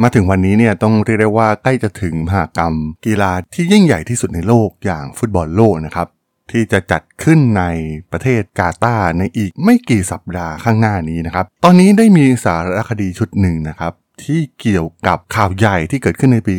มาถึงวันนี้เนี่ยต้องเรียกได้ว่าใกล้จะถึงมหากรรม กีฬาที่ยิ่งใหญ่ที่สุดในโลกอย่างฟุตบอลโลกนะครับ ที่จะจัดขึ้นในประเทศกาตาร์ในอีกไม่กี่สัปดาห์ข้างหน้านี้นะครับ ตอนนี้ได้มีสารคดีชุดหนึ่งนะครับที่เกี่ยวกับข่าวใหญ่ที่เกิดขึ้นในปี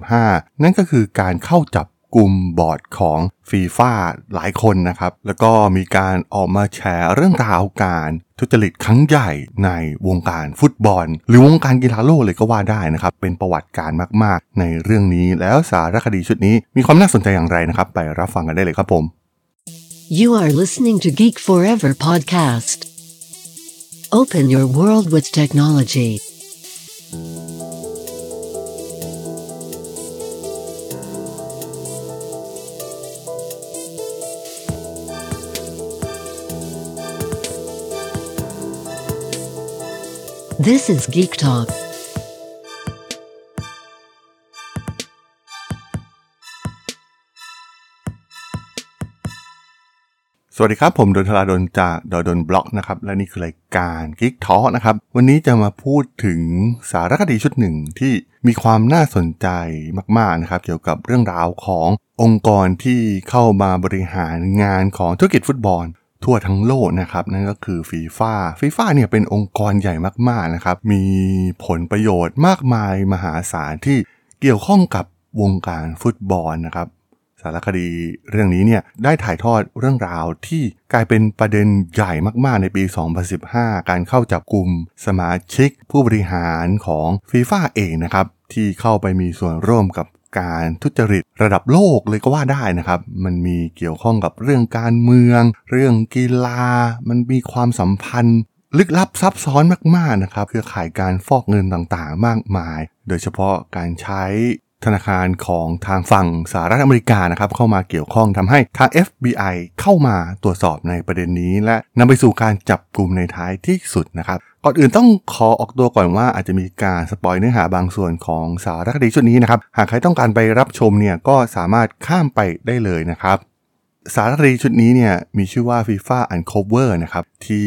2015 นั่นก็คือการเข้าจับ กลุ่มบอร์ดของฟีฟ่าหลายคนนะครับ แล้วก็มีการออกมาแชร์เรื่องราวการทุจริตครั้งใหญ่ในวงการฟุตบอล หรือวงการกีฬาโลกเลยก็ว่าได้นะครับ เป็นประวัติการมาก ๆ ในเรื่องนี้แล้วสารคดีชุดนี้มีความน่าสนใจอย่างไรนะครับ ไปรับฟังกันได้เลยครับผม You are listening to Geek Forever podcast. Open your world with technology. This is Geek Talk. สวัสดีครับ ผมดนทราดนจากดดนบล็อกนะครับ และนี่คือรายการกิ๊กทอนะครับ วันนี้จะมาพูดถึงสารคดีชุดหนึ่งที่มีความน่าสนใจมาก ๆ นะครับ เกี่ยวกับเรื่องราวขององค์กรที่เข้ามาบริหารงานของธุรกิจฟุตบอล ทั่วทั้งโลกนะครับ นั่นก็คือฟีฟ่าฟีฟ่าเนี่ยเป็นองค์กรใหญ่มากๆนะครับ มีผลประโยชน์มากมายมหาศาลที่เกี่ยวข้องกับวงการฟุตบอลนะครับสารคดีเรื่องนี้เนี่ยได้ถ่ายทอดเรื่องราวที่กลายเป็นประเด็นใหญ่มากๆในปี 2015 การเข้าจับกลุ่มสมาชิกผู้บริหารของฟีฟ่าเองนะครับ ที่เข้าไปมีส่วนร่วมกับ การทุจริตระดับโลกเลยก็ว่าได้นะครับ มันมีเกี่ยวข้องกับเรื่องการเมือง เรื่องกีฬา มันมีความสัมพันธ์ ลึกลับซับซ้อนมากๆนะครับเครือข่ายการฟอกเงินต่างๆ มากมาย โดยเฉพาะการใช้ธนาคารของทางฝั่งสหรัฐอเมริกานะครับเข้ามาเกี่ยวข้องทำให้ทาง FBI เข้ามาตรวจสอบในประเด็นนี้ และนำไปสู่การจับกลุ่มในท้ายที่สุดนะครับ ก่อนอื่นต้องขอออกตัวก่อนว่าอาจจะมีการสปอยเนื้อหาบางส่วนของสารคดีชุดนี้นะครับ หากใครต้องการไปรับชมเนี่ยก็สามารถข้ามไปได้เลยนะครับ สารคดีชุดนี้เนี่ยมีชื่อว่า FIFA Uncover นะครับที่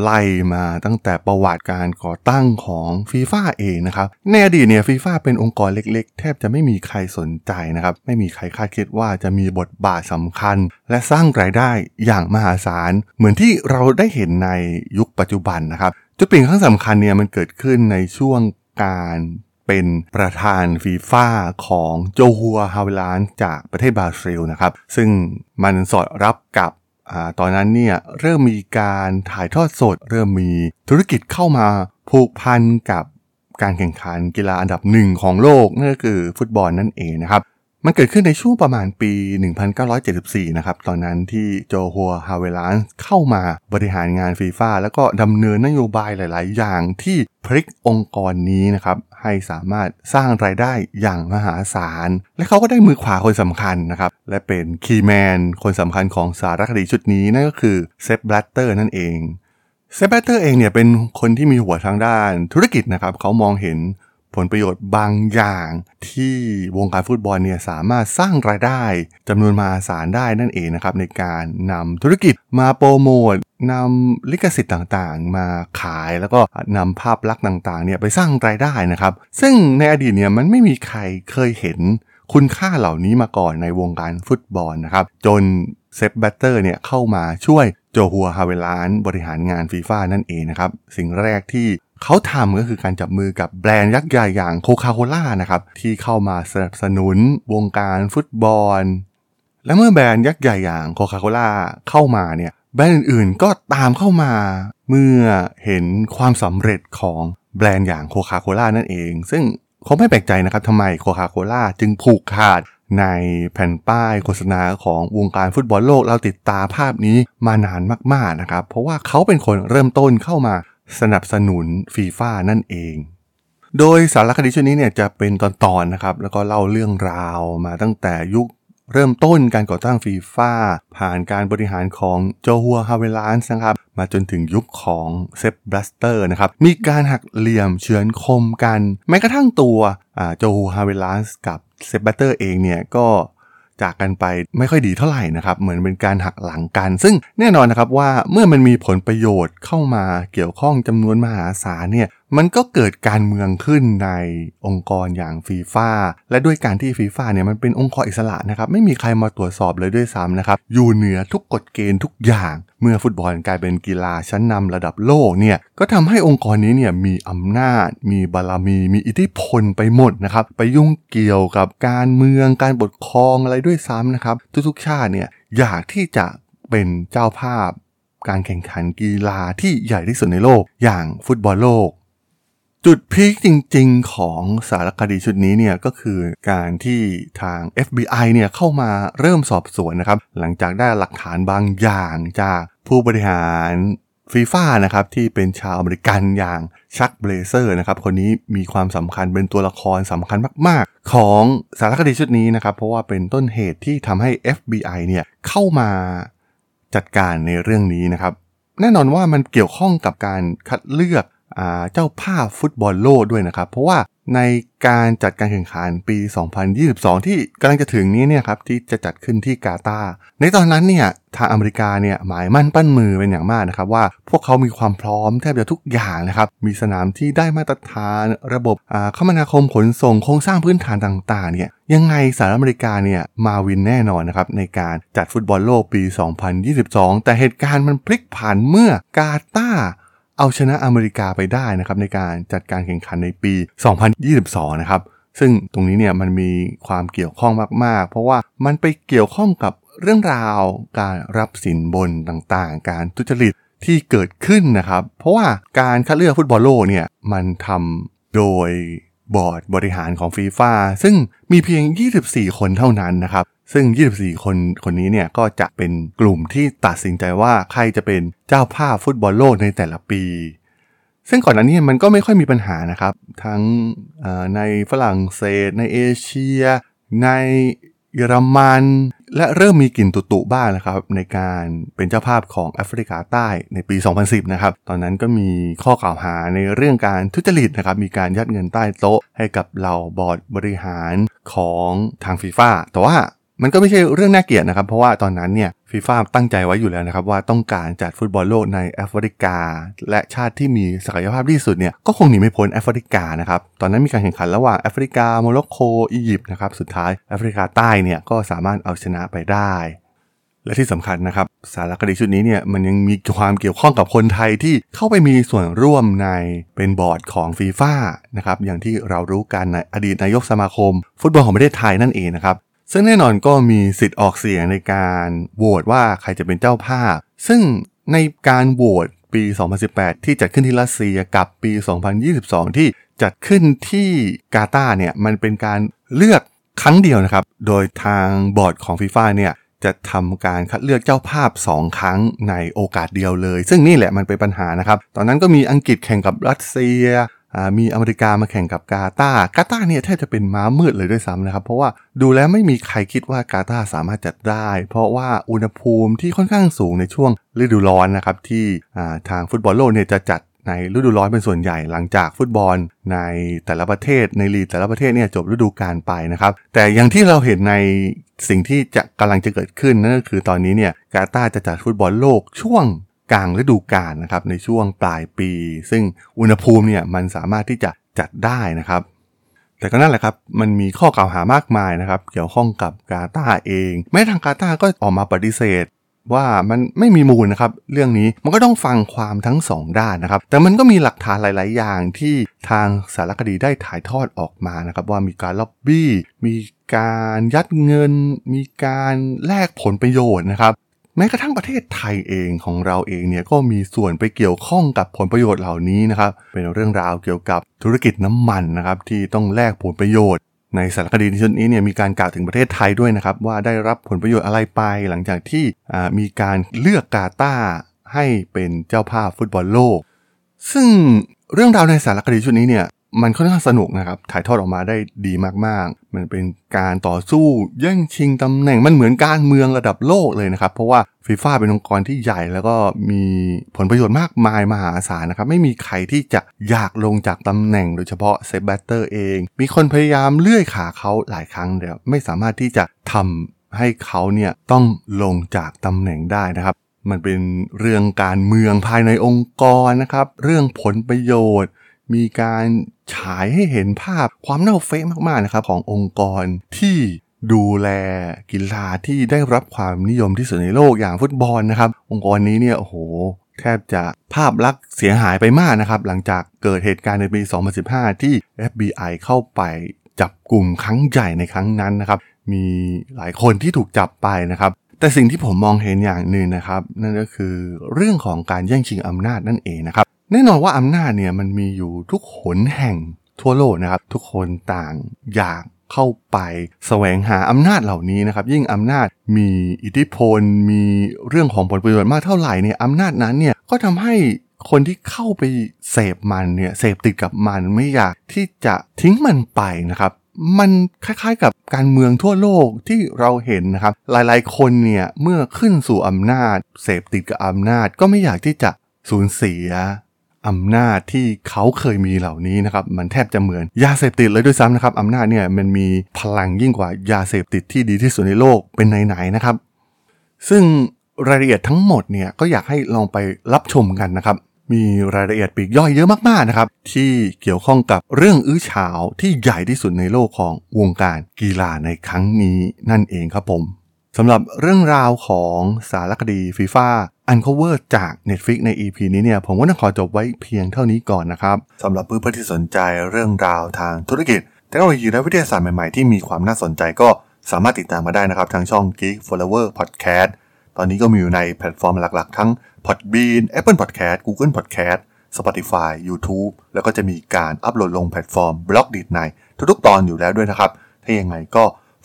ไล่มาตั้งแต่ประวัติการก่อตั้งของ FIFA เองนะครับในอดีตเนี่ย FIFA เป็นองค์กรเล็กๆ แทบจะไม่มีใครสนใจนะครับไม่มีใครคาดคิดว่าจะมีบทบาทสำคัญ และสร้างรายได้อย่างมหาศาล เหมือนที่เราได้เห็นในยุคปัจจุบันนะครับ จุดเปลี่ยนครั้งสำคัญเนี่ยมันเกิดขึ้นในช่วงการเป็นประธานฟีฟ่าของโจฮัวฮาวลานจากประเทศบราซิลนะครับ ซึ่งมันสอดรับกับอตอนนั้นเนี่ยเริ่มมีการถ่ายทอดสด เริ่มมีธุรกิจเข้ามาผูกพันกับการแข่งขันกีฬาอันดับหนึ่งของโลกนั่นก็คือฟุตบอลนั่นเองนะครับ มันเกิดขึ้นในช่วงประมาณปี 1974 นะครับ ตอนนั้นที่โจฮัวฮาเวลานเข้ามาบริหารงานฟีฟ่าแล้วก็ดำเนินนโยบายหลาย ๆ อย่างที่พลิกองค์กรนี้นะครับ ให้สามารถสร้างรายได้อย่างมหาศาล และเขาก็ได้มือขวาคนสำคัญนะครับ และเป็น key man คนสำคัญของสารคดีชุดนี้ นั่นก็คือเซปป์ แบลตเตอร์นั่นเองเซปป์ แบลตเตอร์เองเนี่ยเป็นคนที่มีหัวทางด้านธุรกิจนะครับ เขามองเห็น ผลประโยชน์บางอย่างที่วงการฟุตบอลเนี่ยสามารถสร้างรายได้จำนวนมหาศาลได้นั่นเองนะครับในการนำธุรกิจมาโปรโมทนำลิขสิทธิ์ต่างๆ มาขายแล้วก็นำภาพลักษณ์ต่างๆเนี่ยไปสร้างรายได้นะครับ ซึ่งในอดีตเนี่ยมันไม่มีใครเคยเห็นคุณค่าเหล่านี้มาก่อนในวงการฟุตบอลนะครับ จนเซปป์ แบลตเตอร์เนี่ยเข้ามาช่วยโจอัวฮาเวลานจ์บริหารงานฟีฟ่านั่นเองนะครับ สิ่งแรกที่ เขาทำก็คือการจับมือกับแบรนด์ยักษ์ใหญ่อย่างโคคาโคล่านะครับที่เข้ามาสนับสนุนวงการฟุตบอล และเมื่อแบรนด์ยักษ์ใหญ่อย่างโคคาโคล่าเข้ามาเนี่ยแบรนด์อื่นๆก็ตามเข้ามา เมื่อเห็นความสำเร็จของแบรนด์อย่างโคคาโคล่านั่นเอง ซึ่งเขาไม่แปลกใจนะครับทำไมโคคาโคล่าจึงผูกขาดในแผ่นป้ายโฆษณาของวงการฟุตบอลโลกเราติดตาภาพนี้มานานมากๆนะครับ เพราะว่าเขาเป็นคนเริ่มต้นเข้ามา สนับสนุนฟีฟ่านั่นเอง โดยสารคดีชุดนี้เนี่ยจะเป็นตอนๆนะครับ แล้วก็เล่าเรื่องราวมาตั้งแต่ยุคเริ่มต้นการก่อตั้งฟีฟ่าผ่านการบริหารของโจอัวฮาเวลานจ์นะครับ มาจนถึงยุคของเซปป์ แบลตเตอร์นะครับ มีการหักเหลี่ยมเฉือนคมกัน แม้กระทั่งตัวโจอัวฮาเวลานจ์กับเซปป์ แบลตเตอร์เองเนี่ยก็ จากกันไปไม่ค่อยดีเท่าไหร่นะครับเหมือนเป็นการหักหลังกัน ซึ่งแน่นอนนะครับว่าเมื่อมันมีผลประโยชน์เข้ามาเกี่ยวข้องจำนวนมหาศาลเนี่ยมันก็เกิดการเมืองขึ้นในองค์กรอย่างฟีฟ่าและด้วยการที่ฟีฟ่าเนี่ยมันเป็นองค์กรอิสระนะครับไม่มีใครมาตรวจสอบเลยด้วยซ้ำนะครับอยู่เหนือทุกกฎเกณฑ์ทุกอย่าง มื่อฟุตบอลกลายเป็นกีฬาชั้นนำระดับโลกเนี่ยก็ทำให้องค์กรนี้เนี่ยมีอำนาจ มีบารมี มีอิทธิพลไปหมดนะครับ ไปยุ่งเกี่ยวกับการเมืองการปกครองอะไรด้วยซ้ำนะครับ ทุกๆชาติเนี่ยอยากที่จะเป็นเจ้าภาพ การแข่งขันกีฬาที่ใหญ่ที่สุดในโลก อย่างฟุตบอลโลก จุดพีคจริงๆ ของสารคดีชุดนี้เนี่ยก็คือการที่ทาง FBI เนี่ยเข้ามาเริ่มสอบสวนนะครับ หลังจากได้หลักฐานบางอย่างจากผู้บริหารฟีฟ่านะครับที่เป็นชาวอเมริกันอย่างชัค เบลเซอร์นะครับคนนี้มีความสำคัญเป็นตัวละครสำคัญมาก ๆ ของสารคดีชุดนี้นะครับ เพราะว่าเป็นต้นเหตุที่ทำให้ FBI เนี่ยเข้ามาจัดการในเรื่องนี้นะครับ แน่นอนว่ามันเกี่ยวข้องกับการคัดเลือก เจ้าภาพฟุตบอลโลกด้วยนะครับ เพราะว่าในการจัดการแข่งขันปี 2022 ที่กำลังจะถึงนี้เนี่ยครับที่จะจัดขึ้นที่กาตาร์ในตอนนั้นเนี่ยทางอเมริกาเนี่ยหมายมั่นปั้นมือเป็นอย่างมากนะครับว่าพวกเขามีความพร้อมแทบจะทุกอย่างนะครับมีสนามที่ได้มาตรฐานระบบอ่าคมนาคมขนส่งโครงสร้างพื้นฐานต่างๆเนี่ยยังไงสหรัฐอเมริกาเนี่ยมาวินแน่นอนนะครับในการจัดฟุตบอลโลกปี 2022 แต่เหตุการณ์มันพลิกผันเมื่อกาตาร์ เอาชนะอเมริกาไปได้นะครับในการจัดการแข่งขันในปี 2022 นะครับ ซึ่งตรงนี้เนี่ยมันมีความเกี่ยวข้องมาก ๆ เพราะว่ามันไปเกี่ยวข้องกับเรื่องราวการรับสินบนต่างๆ การทุจริตที่เกิดขึ้นนะครับ เพราะว่าการคัดเลือกฟุตบอลโลกเนี่ยมันทำโดยบอร์ดบริหารของฟีฟ่าซึ่งมีเพียง 24 คนเท่านั้นนะครับ ซึ่ง 24 คนคนนี้เนี่ยก็จะเป็นกลุ่มที่ตัดสินใจว่าใครจะเป็นเจ้าภาพฟุตบอลโลกในแต่ละปี ซึ่งก่อนหน้านี้มันก็ไม่ค่อยมีปัญหานะครับ ทั้งในฝรั่งเศส ในเอเชีย ในเยอรมัน และเริ่มมีกลิ่นตุตุบ้างนะครับ ในการเป็นเจ้าภาพของแอฟริกาใต้ในปี 2010 นะครับ ตอนนั้นก็มีข้อกล่าวหาในเรื่องการทุจริตนะครับ มีการยัดเงินใต้โต๊ะให้กับเหล่าบอร์ดบริหารของทางฟีฟ่าแต่ว่า มันก็ไม่ใช่เรื่องน่าเกลียดนะครับ เพราะว่าตอนนั้นเนี่ยฟีฟ่าตั้งใจไว้อยู่แล้วนะครับ ว่าต้องการจัดฟุตบอลโลกในแอฟริกา และชาติที่มีศักยภาพที่สุดเนี่ยก็คงหนีไม่พ้นแอฟริกานะครับ ตอนนั้นมีการแข่งขันระหว่างแอฟริกาโมร็อกโกอียิปต์นะครับสุดท้ายแอฟริกาใต้เนี่ยก็สามารถเอาชนะไปได้และที่สำคัญนะครับสารคดีชุดนี้เนี่ยมันยังมีความเกี่ยวข้องกับคนไทยที่เข้าไปมีส่วนร่วมในเป็นบอร์ดของฟีฟ่านะครับอย่างที่เรารู้กันในอดีตนายกสมาคม ฟุตบอลของประเทศไทยนั่นเองนะครับ ซึ่งแน่นอนก็มีสิทธิ์ออกเสียงในการโหวตว่าใครจะเป็นเจ้าภาพ ซึ่งในการโหวตปี 2018 ที่จัดขึ้นที่รัสเซียกับปี 2022 ที่จัดขึ้นที่กาตาร์เนี่ยมันเป็นการเลือกครั้งเดียวนะครับ โดยทางบอร์ดของฟีฟ่าเนี่ยจะทำการคัดเลือกเจ้าภาพ 2 ครั้งในโอกาสเดียวเลย ซึ่งนี่แหละมันเป็นปัญหานะครับ ตอนนั้นก็มีอังกฤษแข่งกับรัสเซีย มีอเมริกามาแข่งกับกาตาร์กาตาร์เนี่ยแทบจะเป็นม้ามืดเลยด้วยซ้ำนะครับ เพราะว่าดูแล้วไม่มีใครคิดว่ากาตาร์สามารถจัดได้ เพราะว่าอุณหภูมิที่ค่อนข้างสูงในช่วงฤดูร้อนนะครับที่ทางฟุตบอลโลกเนี่ยจะจัดในฤดูร้อนเป็นส่วนใหญ่หลังจากฟุตบอลในแต่ละประเทศในลีกแต่ละประเทศเนี่ยจบฤดูกาลไปนะครับ แต่อย่างที่เราเห็นในสิ่งที่จะกำลังจะเกิดขึ้นนั่นก็คือตอนนี้เนี่ยกาตาร์จะจัดฟุตบอลโลกช่วง กลางฤดูกาลนะครับในช่วงปลายปี ซึ่งอุณหภูมิเนี่ยมันสามารถที่จะจัดได้นะครับ แต่ก็นั่นแหละครับ มันมีข้อกล่าวหามากมายนะครับ เกี่ยวข้องกับกาตาเอง แม้ทางกาตาก็ออกมาปฏิเสธ ว่ามันไม่มีมูลนะครับ เรื่องนี้มันก็ต้องฟังความทั้งสองด้านนะครับ แต่มันก็มีหลักฐานหลาย ๆ อย่างที่ทางสารคดีได้ถ่ายทอดออกมานะครับ ว่ามีการล็อบบี้ มีการยัดเงิน มีการแลกผลประโยชน์นะครับ แม้กระทั่งประเทศไทยเองของเราเองเนี่ยก็มีส่วนไปเกี่ยวข้องกับผลประโยชน์เหล่านี้นะครับ เป็นเรื่องราวเกี่ยวกับธุรกิจน้ำมันนะครับที่ต้องแลกผลประโยชน์ ในสารคดีชุดนี้เนี่ยมีการกล่าวถึงประเทศไทยด้วยนะครับ ว่าได้รับผลประโยชน์อะไรไป หลังจากที่มีการเลือกกาตาให้เป็นเจ้าภาพฟุตบอลโลก ซึ่งเรื่องราวในสารคดีชุดนี้เนี่ย มันค่อนข้างสนุกนะครับ ถ่ายทอดออกมาได้ดีมากๆ มันเป็นการต่อสู้แย่งชิงตำแหน่ง มันเหมือนการเมืองระดับโลกเลยนะครับ เพราะว่าฟีฟ่าเป็นองค์กรที่ใหญ่แล้วก็มีผลประโยชน์มากมายมหาศาลนะครับ ไม่มีใครที่จะอยากลงจากตำแหน่งโดยเฉพาะเซปป์ แบลตเตอร์เอง มีคนพยายามเลื่อยขาเขาหลายครั้งแต่ว่าไม่สามารถที่จะทำให้เขาเนี่ยต้องลงจากตำแหน่งได้นะครับมันเป็นเรื่องการเมืองภายในองค์กรนะครับ เรื่องผลประโยชน์ มีการฉายให้เห็นภาพความเน่าเฟะมากๆนะครับขององค์กรที่ดูแลกีฬาที่ได้รับความนิยมที่สุดในโลกอย่างฟุตบอลนะครับ องค์กรนี้เนี่ยโอ้โห แทบจะภาพลักษณ์เสียหายไปมากนะครับ หลังจากเกิดเหตุการณ์ในปี 2015 ที่ FBI เข้าไปจับกลุ่มครั้งใหญ่ในครั้งนั้นนะครับ มีหลายคนที่ถูกจับไปนะครับ แต่สิ่งที่ผมมองเห็นอย่างหนึ่งนะครับ นั่นก็คือเรื่องของการแย่งชิงอำนาจนั่นเองนะครับ แน่นอนว่าอำนาจเนี่ยมันมีอยู่ทุกหนแห่งทั่วโลกนะครับ ทุกคนต่างอยากเข้าไปแสวงหาอำนาจเหล่านี้นะครับ ยิ่งอำนาจมีอิทธิพล มีเรื่องของผลประโยชน์มากเท่าไหร่เนี่ยอำนาจนั้นเนี่ยก็ทำให้คนที่เข้าไปเสพมันเนี่ยเสพติดกับมันไม่อยากที่จะทิ้งมันไปนะครับ มันคล้ายๆกับการเมืองทั่วโลกที่เราเห็นนะครับ หลายๆคนเนี่ยเมื่อขึ้นสู่อำนาจ เสพติดกับอำนาจ ก็ไม่อยากที่จะสูญเสีย อำนาจที่เขาเคยมีเหล่านี้นะครับมันแทบจะเหมือนยาเสพติดเลยด้วยซ้ำนะครับอำนาจเนี่ยมันมีพลังยิ่งกว่ายาเสพติดที่ดีที่สุดในโลกเป็นไหนๆนะครับ ซึ่งรายละเอียดทั้งหมดเนี่ยก็อยากให้ลองไปรับชมกันนะครับ มีรายละเอียดปีกย่อยเยอะมากๆนะครับที่เกี่ยวข้องกับเรื่องอื้อฉาวที่ใหญ่ที่สุดในโลกของวงการกีฬาในครั้งนี้นั่นเองครับผม สำหรับเรื่องราวของสารคดีฟีฟ่า Uncover จาก Netflix ใน EP นี้เนี่ยผมก็ต้องขอจบไว้เพียงเท่านี้ก่อนนะครับสำหรับเพื่อนๆที่สนใจเรื่องราวทางธุรกิจเทคโนโลยีและวิทยาศาสตร์ใหม่ ๆ ที่มีความน่าสนใจก็สามารถติดตามมาได้นะครับ ทางช่อง Geek Forever Podcast ตอนนี้ก็มีอยู่ในแพลตฟอร์มหลักๆ ทั้ง Podbean Apple Podcast Google Podcast Spotify YouTube แล้วก็จะมีการอัปโหลดลงแพลตฟอร์ม Blockdit ในทุกๆ ตอนอยู่แล้วด้วยนะครับ ถ้ายังไงก็